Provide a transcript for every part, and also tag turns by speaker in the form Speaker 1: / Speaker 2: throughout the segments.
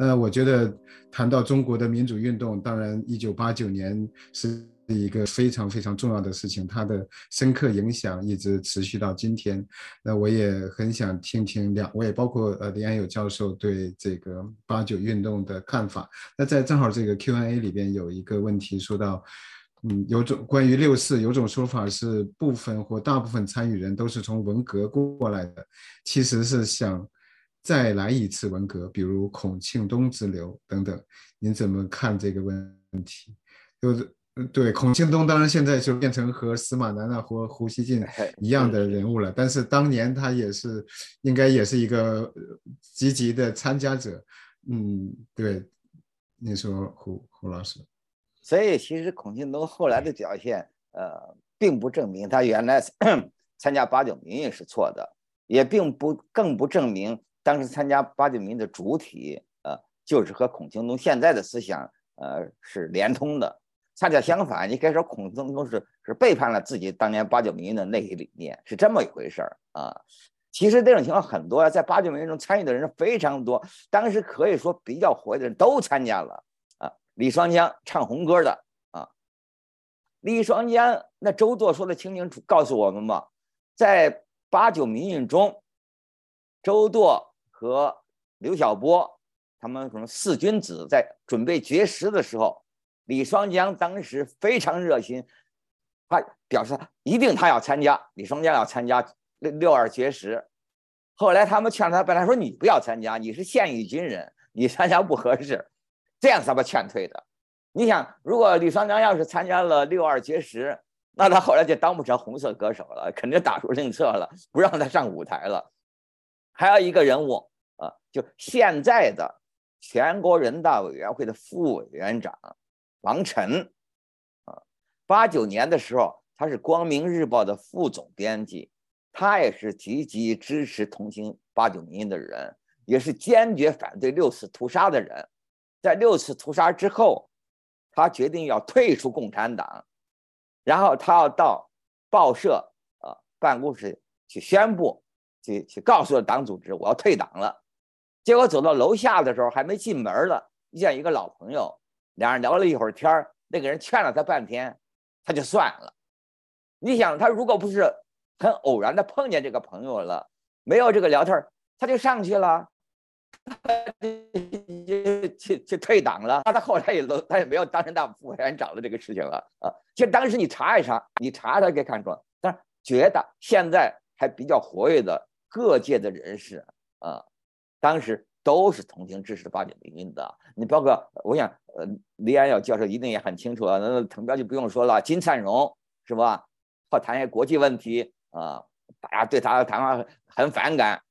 Speaker 1: 呃，我觉得谈到中国的民主运动，当然一九八九年是一个非常非常重要的事情，它的深刻影响一直持续到今天。那我也很想听听两位，包括呃李安友教授对这个八九运动的看法。那在正好这个 Q&A 里边有一个问题说到。嗯，有种关于六四，有种说法是部分或大部分参与人都是从文革过来的，其实是想再来一次文革，比如孔庆东之流等等。您怎么看这个问题？就是对孔庆东，当然现在就变成和司马南啊或胡锡进一样的人物了，但是当年他也是应该也是一个积极的参加者。嗯，对，你说胡胡老师。
Speaker 2: 所以，其实孔庆东后来的表现，呃，并不证明他原来 参加八九民运是错的，也并不更不证明当时参加八九民的主体，呃，就是和孔庆东现在的思想，呃，是连通的。恰恰相反，你可以说孔庆东是是背叛了自己当年八九民的那些理念，是这么一回事儿啊。其实这种情况很多啊，在八九民运中参与的人非常多，当时可以说比较活跃的人都参加了啊。李双江唱红歌的啊，李双江那周作说的清清楚，告诉我们嘛，在八九民运中，周舵和刘晓波他们可能四君子在准备绝食的时候，李双江当时非常热心，他表示一定他要参加，李双江要参加六六二绝食。后来他们劝他，本来说你不要参加，你是现役军人，你参加不合适。这样才把劝退的。你想，如果李双江要是参加了六二绝食，那他后来就当不成红色歌手了，肯定打出政策了，不让他上舞台了。还有一个人物，就现在的全国人大委员会的副委员长王晨啊，八九年的时候他是光明日报的副总编辑，他也是积极支持同情八九民的人，也是坚决反对六四屠杀的人。在六次屠杀之后，他决定要退出共产党，然后他要到报社啊办公室去宣布，去去告诉党组织我要退党了。结果走到楼下的时候，还没进门了，遇见一个老朋友，两人聊了一会儿天那个人劝了他半天，他就算了。你想，他如果不是很偶然的碰见这个朋友了，没有这个聊天他就上去了。去去去退党了，那他后来也都他也没有当人大副委员长的这个事情了啊。其实当时你查一查，你查他可以看出来，但是觉得现在还比较活跃的各界的人士啊，当时都是同情支持八九民运的。你包括我想，呃，李安耀教授一定也很清楚啊。那滕彪就不用说了，金灿荣是吧？好谈一些国际问题啊，大家对他的谈话很反感。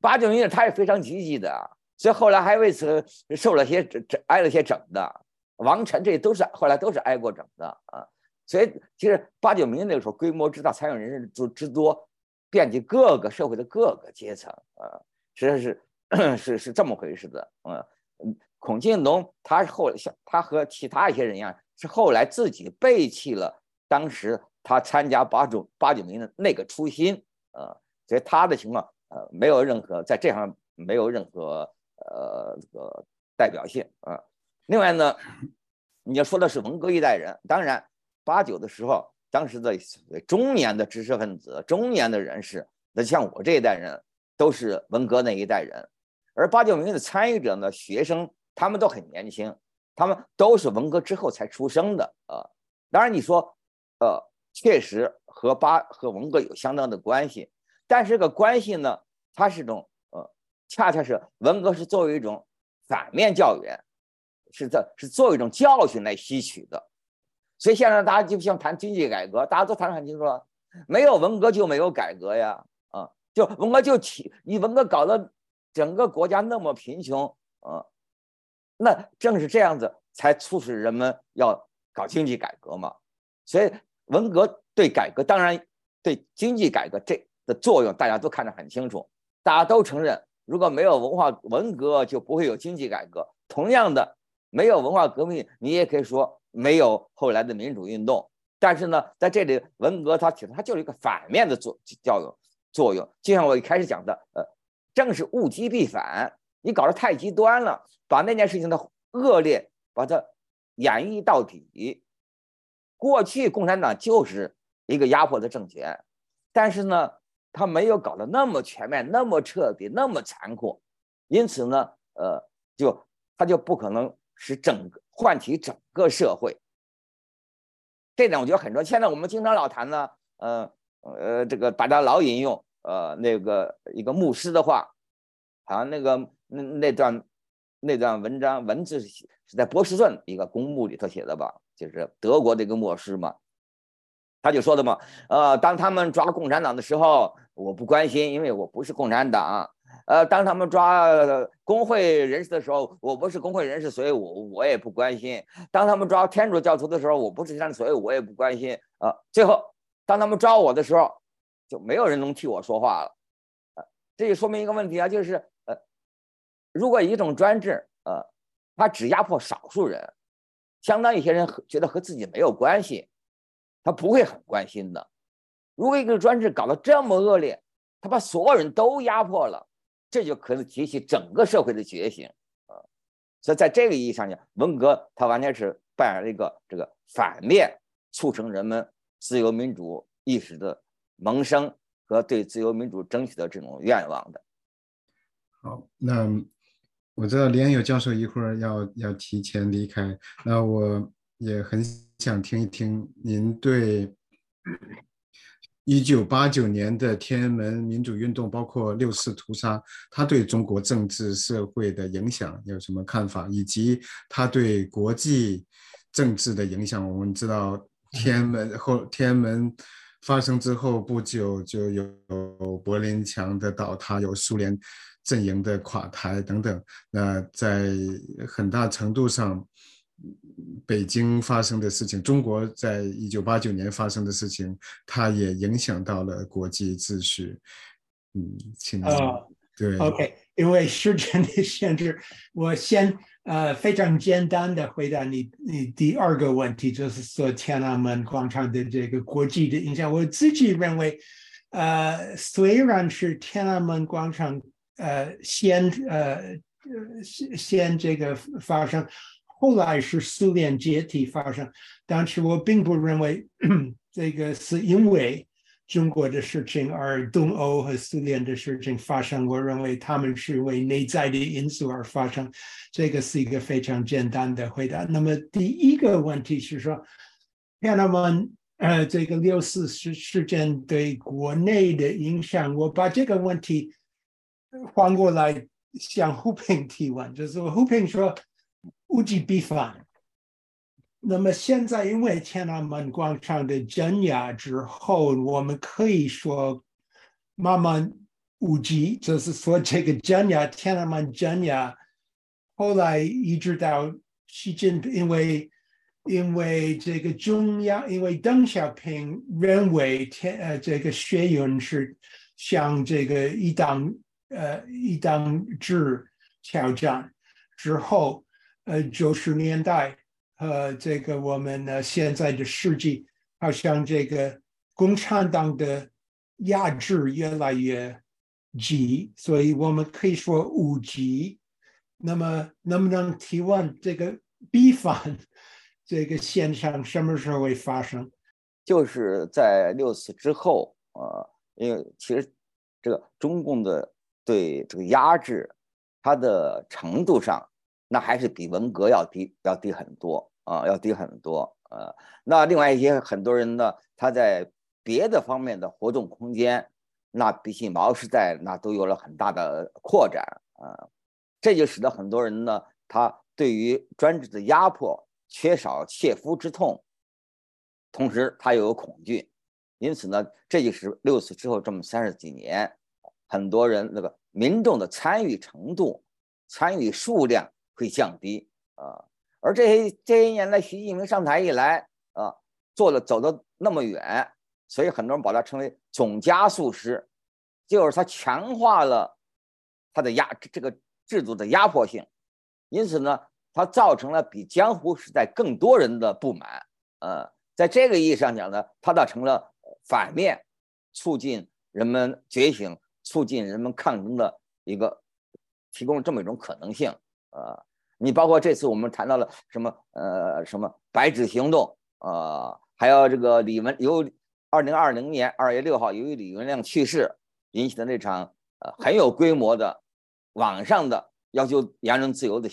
Speaker 2: 八九民运他也非常积极的，所以后来还为此受了些整挨了些整的。王晨这都是后来都是挨过整的啊。所以其实八九民运那个时候规模之大，参与人数之之多，遍及各个社会的各个阶层啊，实际上是 是是这么回事的。嗯嗯，孔庆东他是后像他和其他一些人一样，是后来自己背弃了当时他参加八九八九民的那个初心啊，所以他的情况。呃，没有任何在这上没有任何呃这个代表性啊。另外呢，你要说的是文革一代人，当然八九的时候，当时的中年的知识分子、中年的人士，那像我这一代人，都是文革那一代人。而八九民运的参与者呢，学生他们都很年轻，他们都是文革之后才出生的啊。当然你说，呃，确实和八和文革有相当的关系。但是这个关系呢，它是种呃，恰恰是文革是作为一种反面教员，是这是作为一种教训来吸取的。所以现在大家就像谈经济改革，大家都谈得很清楚了，没有文革就没有改革呀，就文革就起，你文革搞得整个国家那么贫穷，啊，那正是这样子才促使人们要搞经济改革嘛。所以文革对改革，当然对经济改革这。的作用大家都看得很清楚，大家都承认，如果没有文化文革，就不会有经济改革。同样的，没有文化革命，你也可以说没有后来的民主运动。但是呢，在这里，文革它其实它就是一个反面的作作用作用。就像我一开始讲的，呃，正是物极必反，你搞得太极端了，把那件事情的恶劣把它演绎到底。过去共产党就是一个压迫的政权，但是呢，他没有搞得那么全面、那么彻底、那么残酷，因此呢，呃，就他就不可能使整个唤起整个社会。这点我觉得很重要。现在我们经常老谈呢，呃呃，这个大家老引用呃那个一个牧师的话，好像那个那那段那段文章文字是在波士顿一个公墓里头写的吧？就是德国的一个牧师嘛，他就说的嘛，呃，当他们抓共产党的时候，我不关心，因为我不是共产党。呃，当他们抓工会人士的时候，我不是工会人士，所以我我也不关心。当他们抓天主教徒的时候，我不是天主所以我也不关心。呃，最后当他们抓我的时候，就没有人能替我说话了。呃，这就说明一个问题啊，就是呃，如果一种专制，呃，他只压迫少数人，相当一些人觉得和自己没有关系，他不会很关心的。如果一个专制搞得这么恶劣，他把所有人都压迫了。这就可能激起整个社会的觉醒啊，所以在这个意义上讲，文革它完全是扮演了一个这个反面，促成人们自由民主意识的萌生和对自由民主争取的这种愿望的。
Speaker 1: 好，那我知道连友教授一会儿要要提前离开，那我也很想听一听您对。一九八九年的天安门民主运动，包括六四屠杀，它对中国政治社会的影响有什么看法？以及它对国际政治的影响？我们知道天安门后天安门发生之后不久，就有柏林墙的倒塌，有苏联阵营的垮台等等。那在很大程度上。北京发生的事情，中国在一九八九年发生的事情，它也影响到了国际秩序。嗯，请
Speaker 3: 啊，
Speaker 1: 对
Speaker 3: ，OK，因为时间的限制，我先呃非常简单的回答你你第二个问题，就是说天安门广场的这个国际的影响。我自己认为，呃，虽然是天安门广场呃先呃先先这个发生。后来是苏联解体发生，但是我并不认为这个是因为中国的事情而东欧和苏联的事情发生。我认为他们是为内在的因素而发生。这个是一个非常简单的回答。那么第一个问题是说，天安门呃这个六四事事件对国内的影响，我把这个问题换过来向胡平提问，就是胡平说。物极必反。那么现在，因为天安门广场的镇压之后，我们可以说慢慢无极，就是说这个镇压天安门镇压，后来一直到习近平，因为因为这个中央，因为邓小平认为天呃这个学运是向这个一党呃一党制挑战之后。呃，九十年代呃这个我们呢现在的世纪，好像这个共产党的压制越来越急，所以我们可以说五级。那么，能不能提问这个逼反这个现象什么时候会发生？
Speaker 2: 就是在六四之后，呃，因为其实这个中共的对这个压制，它的程度上。那还是比文革要低，要低很多啊，要低很多。呃，那另外一些很多人呢，他在别的方面的活动空间，那比起毛时代那都有了很大的扩展啊。这就使得很多人呢，他对于专制的压迫缺少切肤之痛，同时他又有恐惧，因此呢，这就是六四之后这么三十几年，很多人那个民众的参与程度、参与数量。会降低啊，而这些这些年来，习近平上台以来啊，做的走的那么远，所以很多人把它称为总加速师，就是他强化了他的压这个制度的压迫性，因此呢，它造成了比江湖时代更多人的不满。呃，在这个意义上讲呢，它倒成了反面，促进人们觉醒、促进人们抗争的一个。提供了这么一种可能性。呃，你包括这次我们谈到了什么呃什么白纸行动，呃，还有这个李文由二零二零年二月六号由于李文亮去世引起的那场呃很有规模的网上的要求言论自由的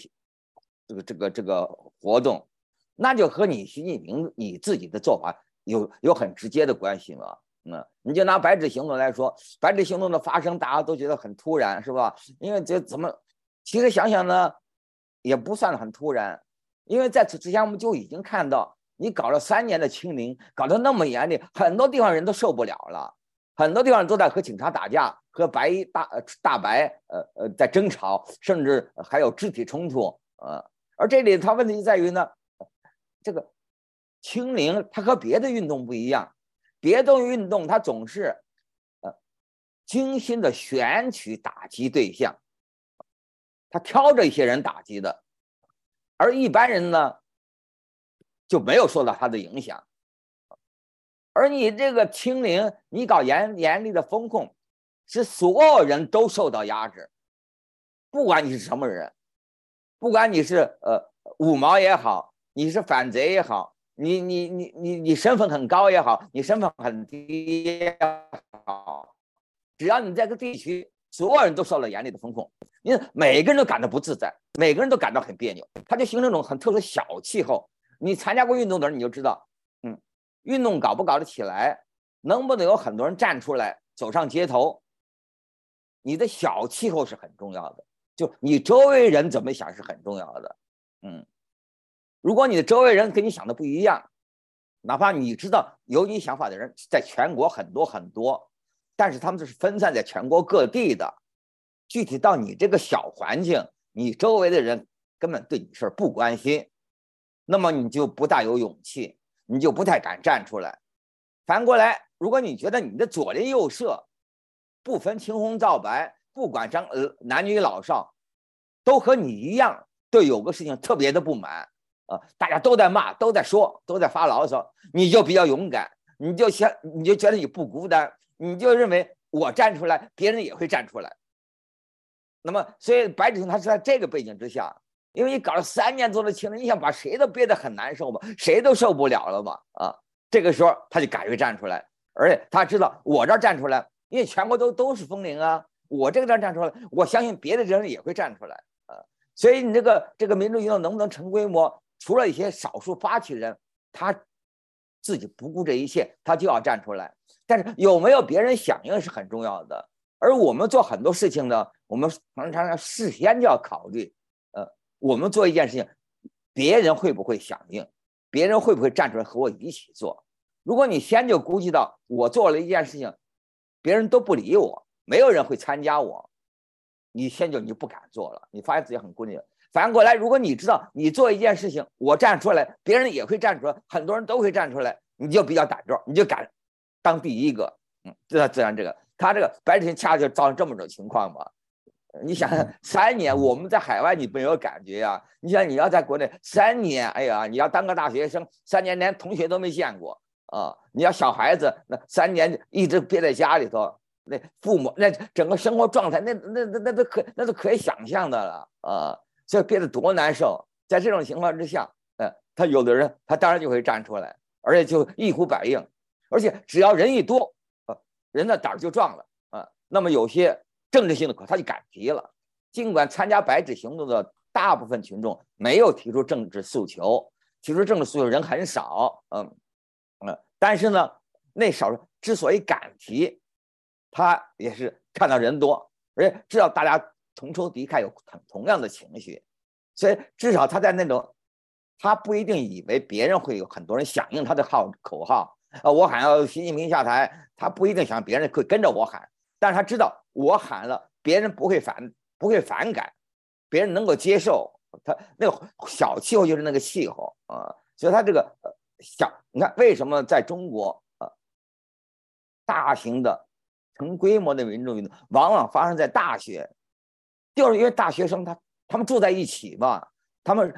Speaker 2: 这个这个这个活动，那就和你习近平你自己的做法有有很直接的关系嘛。那你就拿白纸行动来说，白纸行动的发生，大家都觉得很突然，是吧？因为这怎么，其实想想呢，也不算很突然，因为在此之前我们就已经看到，你搞了三年的清零，搞得那么严厉，很多地方人都受不了了，很多地方都在和警察打架，和白衣大大白呃呃在争吵，甚至还有肢体冲突，呃，而这里它问题在于呢，这个清零它和别的运动不一样。别的运动，它总是，呃，精心的选取打击对象，他挑着一些人打击的，而一般人呢，就没有受到他的影响。而你这个清零，你搞严严厉的风控，是所有人都受到压制，不管你是什么人，不管你是呃五毛也好，你是反贼也好。你你你你你身份很高也好，你身份很低也好，只要你在这个地区，所有人都受了严厉的风控，你每个人都感到不自在，每个人都感到很别扭，他就形成一种很特殊的小气候。你参加过运动的人，你就知道，嗯，运动搞不搞得起来，能不能有很多人站出来走上街头，你的小气候是很重要的，就你周围人怎么想是很重要的，嗯。如果你的周围人跟你想的不一样，哪怕你知道有你想法的人在全国很多很多，但是他们就是分散在全国各地的，具体到你这个小环境，你周围的人根本对你事儿不关心，那么你就不大有勇气，你就不太敢站出来。反过来，如果你觉得你的左邻右舍不分青红皂白，不管张呃男女老少，都和你一样，对有个事情特别的不满。啊，大家都在骂，都在说，都在发牢骚，你就比较勇敢，你就想，你就觉得你不孤单，你就认为我站出来，别人也会站出来。那么，所以白纸星他是在这个背景之下，因为你搞了三年多的清零，你想把谁都憋得很难受嘛，谁都受不了了嘛。啊，这个时候他就敢于站出来，而且他知道我这儿站出来，因为全国都都是封零啊，我这个地儿站出来，我相信别的人也会站出来啊。所以你这个这个民主运动能不能成规模？除了一些少数发起人，他自己不顾这一切，他就要站出来。但是有没有别人响应是很重要的。而我们做很多事情呢，我们常常事先就要考虑，呃，我们做一件事情，别人会不会响应？别人会不会站出来和我一起做？如果你先就估计到我做了一件事情，别人都不理我，没有人会参加我，你先就你就不敢做了，你发现自己很孤立。反过来，如果你知道你做一件事情，我站出来，别人也会站出来，很多人都会站出来，你就比较胆壮，你就敢当第一个。嗯，自然自然，这个他这个白天恰恰就造成这么种情况嘛。你想三年，我们在海外你没有感觉呀？你想你要在国内三年，哎呀，你要当个大学生，三年连同学都没见过啊！你要小孩子，那三年一直憋在家里头，那父母那整个生活状态，那那那那都可那都可以想象的了啊！这憋得多难受，在这种情况之下，呃，他有的人他当然就会站出来，而且就一呼百应，而且只要人一多，呃，人的胆儿就壮了啊。那么有些政治性的口他就敢提了，尽管参加白纸行动的大部分群众没有提出政治诉求，提出政治诉求人很少，嗯，嗯，但是呢，那少数之所以敢提，他也是看到人多，而且知道大家。同仇敌忾有同同样的情绪，所以至少他在那种，他不一定以为别人会有很多人响应他的号口号啊，我喊要习近平下台，他不一定想别人会跟着我喊，但是他知道我喊了，别人不会反不会反感，别人能够接受，他那个小气候就是那个气候啊，所以他这个小，你看为什么在中国啊，大型的成规模的民众运动往往发生在大学。就是因为大学生他他们住在一起嘛，他们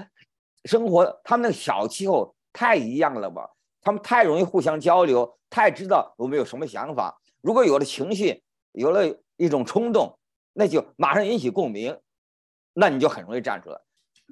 Speaker 2: 生活他们那个小气候太一样了吧，他们太容易互相交流，太知道我们有什么想法。如果有了情绪，有了一种冲动，那就马上引起共鸣，那你就很容易站出来。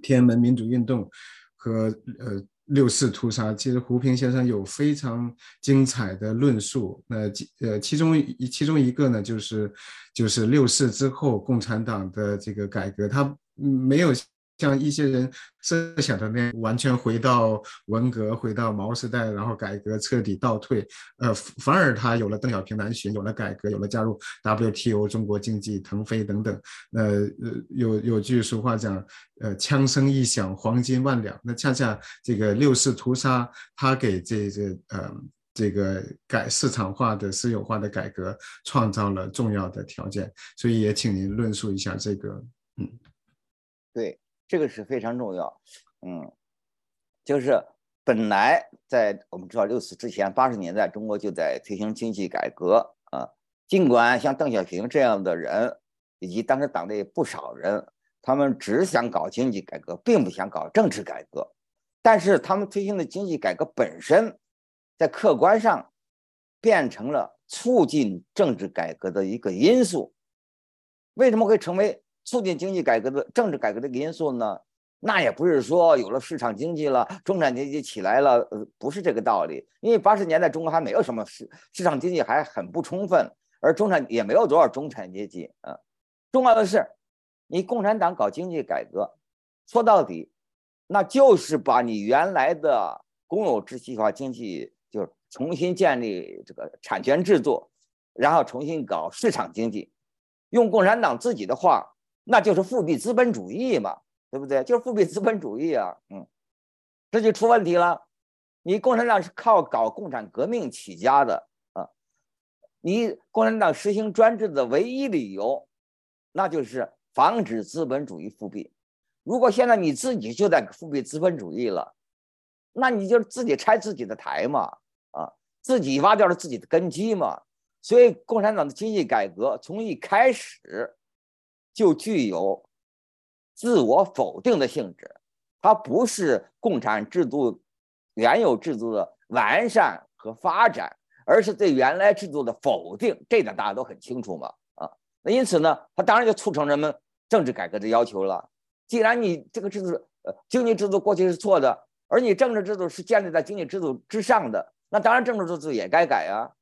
Speaker 1: 天安门民主运动和呃六四屠杀，其实胡平先生有非常精彩的论述。那其呃其中一其中一个呢，就是就是六四之后共产党的这个改革，他没有。像一些人设想的那样，完全回到文革，回到毛时代，然后改革彻底倒退。呃，反而他有了邓小平南巡，有了改革，有了加入 WTO，中国经济腾飞等等。呃，有有句俗话讲，呃，枪声一响，黄金万两。那恰恰这个六四屠杀，他给这个呃这个改市场化的私有化的改革创造了重要的条件。所以也请您论述一下这个，嗯，
Speaker 2: 对。这个是非常重要，嗯，就是本来在我们知道六四之前，八十年代中国就在推行经济改革啊。尽管像邓小平这样的人，以及当时党内不少人，他们只想搞经济改革，并不想搞政治改革，但是他们推行的经济改革本身，在客观上变成了促进政治改革的一个因素。为什么会成为？促进经济改革的政治改革的因素呢，那也不是说有了市场经济了，中产阶级起来了，呃，不是这个道理。因为八十年代中国还没有什么市市场经济还很不充分，而中产也没有多少中产阶级啊。重要的是，你共产党搞经济改革，说到底，那就是把你原来的公有制计划经济，就是重新建立这个产权制度，然后重新搞市场经济，用共产党自己的话。那就是复辟资本主义嘛，对不对？就是复辟资本主义啊，嗯，这就出问题了。你共产党是靠搞共产革命起家的啊，你共产党实行专制的唯一理由，那就是防止资本主义复辟。如果现在你自己就在复辟资本主义了，那你就自己拆自己的台嘛，啊，自己挖掉了自己的根基嘛。所以，共产党的经济改革从一开始。就具有自我否定的性质，它不是共产制度原有制度的完善和发展，而是对原来制度的否定。这点大家都很清楚嘛，啊，那因此呢，它当然就促成人们政治改革的要求了。既然你这个制度，经济制度过去是错的，而你政治制度是建立在经济制度之上的，那当然政治制度也该改啊。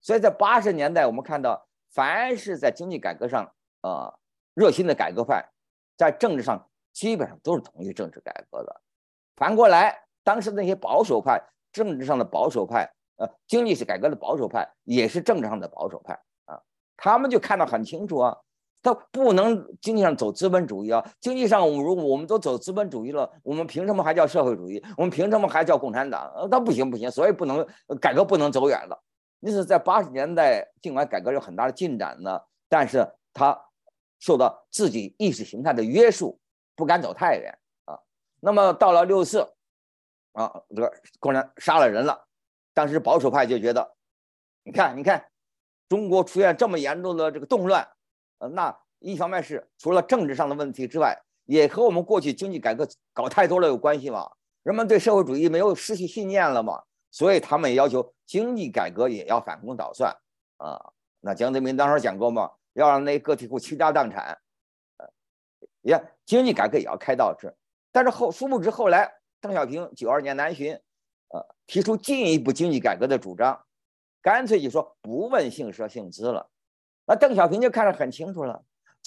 Speaker 2: 所以在八十年代，我们看到，凡是在经济改革上，啊。热心的改革派，在政治上基本上都是同意政治改革的。反过来，当时那些保守派，政治上的保守派，呃，经济是改革的保守派，也是政治上的保守派啊。他们就看得很清楚啊，他不能经济上走资本主义啊。经济上，我如果我们都走资本主义了，我们凭什么还叫社会主义？我们凭什么还叫共产党？呃，他不行不行，所以不能改革，不能走远了。因此，在八十年代，尽管改革有很大的进展呢，但是他。受到自己意识形态的约束，不敢走太远啊。那么到了六四，啊，这个共产杀了人了。当时保守派就觉得，你看，你看，中国出现这么严重的这个动乱，呃，那一方面是除了政治上的问题之外，也和我们过去经济改革搞太多了有关系嘛。人们对社会主义没有失去信念了嘛，所以他们也要求经济改革也要反攻倒算啊。那江泽民当时讲过嘛。要让那个体户倾家荡产，呃，也经济改革也要开倒车，但是后殊不知后来邓小平九二年南巡，呃，提出进一步经济改革的主张，干脆就说不问姓社姓资了。那邓小平就看得很清楚了，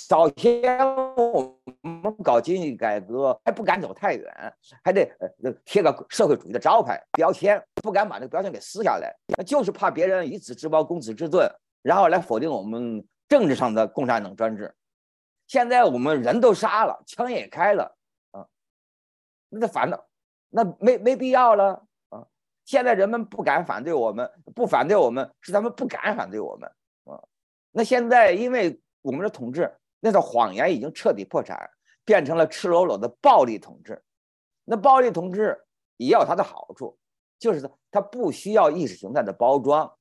Speaker 2: 早先我们搞经济改革还不敢走太远，还得呃贴个社会主义的招牌标签，不敢把那个标签给撕下来，就是怕别人以子之矛攻子之盾，然后来否定我们。政治上的共产党专制，现在我们人都杀了，枪也开了啊，那反的，那没没必要了啊。现在人们不敢反对我们，不反对我们是他们不敢反对我们啊。那现在因为我们的统治那套谎言已经彻底破产，变成了赤裸裸的暴力统治。那暴力统治也有它的好处，就是它不需要意识形态的包装。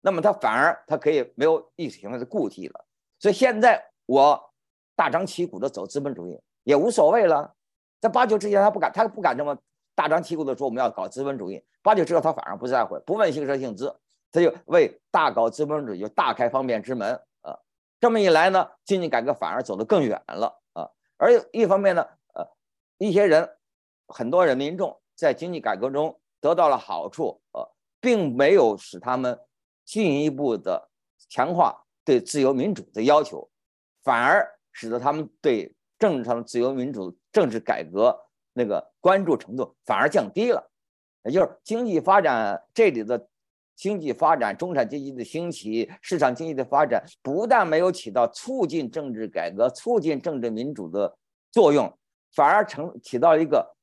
Speaker 2: 那么他反而他可以没有意识形态的固体了，所以现在我大张旗鼓的走资本主义也无所谓了。在八九之前他不敢，他不敢这么大张旗鼓的说我们要搞资本主义。八九之后他反而不在乎，不问姓社姓资，他就为大搞资本主义就大开方便之门啊。这么一来呢，经济改革反而走得更远了啊。而一方面呢，呃，一些人，很多人民众在经济改革中得到了好处，呃，并没有使他们进一步的强化对自由民主的要求，反而使得他们对政治上的自由民主、政治改革那个关注程度反而降低了。也就是经济发展这里的经济发展、中产阶级的兴起、市场经济的发展，不但没有起到促进政治改革、促进政治民主的作用，反而成起到一个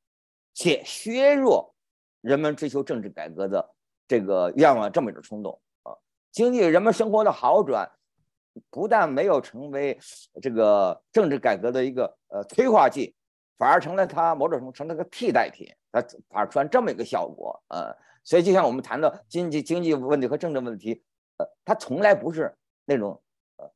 Speaker 2: 且削弱人们追求政治改革的这个愿望这么一种冲动。经济人们生活的好转，不但没有成为这个政治改革的一个呃催化剂。反而成了它某种程度成了个替代品，它反而出现这么一个效果，呃，所以就像我们谈的经济经济问题和政治问题，呃，它从来不是那种呃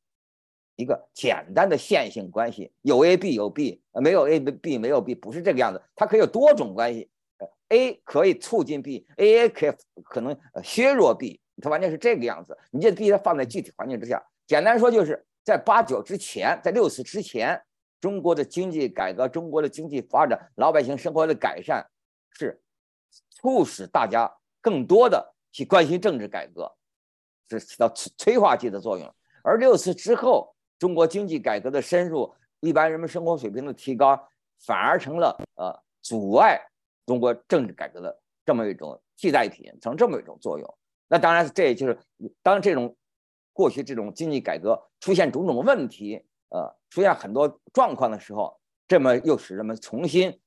Speaker 2: 一个简单的线性关系，有 A B 有 B，没有 A B 没有 B，不是这个样子，它可以有多种关系，呃，A 可以促进 B，A A 可以可能削弱 B，它完全是这个样子。你这 B 它放在具体环境之下，简单说就是在八九之前，在六四之前。中国的经济改革，中国的经济发展，老百姓生活的改善，是促使大家更多的去关心政治改革，是起到催催化剂的作用。而六四之后，中国经济改革的深入，一般人们生活水平的提高，反而成了呃阻碍中国政治改革的这么一种替代品，成这么一种作用。那当然，这也就是当这种过去这种经济改革出现种种问题。呃，出现很多状况的时候，这么又使人们重新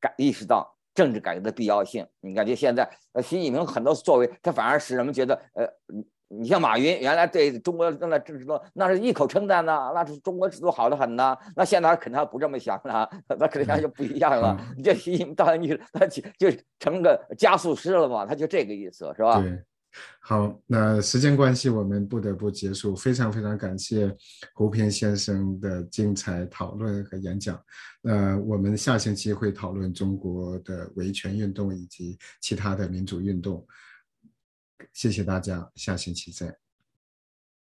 Speaker 2: 感意识到政治改革的必要性。你感觉现在呃，习近平很多作为，他反而使人们觉得，呃，你你像马云，原来对中国正在政治中那是一口称赞呐，那是中国制度好的很呐。那现在他肯定不这么想了，那肯定就不一样了。你这习近平当然你他就就成个加速师了嘛，他就这个意思，是吧？
Speaker 1: 好，那时间关系，我们不得不结束。非常非常感谢胡平先生的精彩讨论和演讲。那我们下星期会讨论中国的维权运动以及其他的民主运动。谢谢大家，下星期见。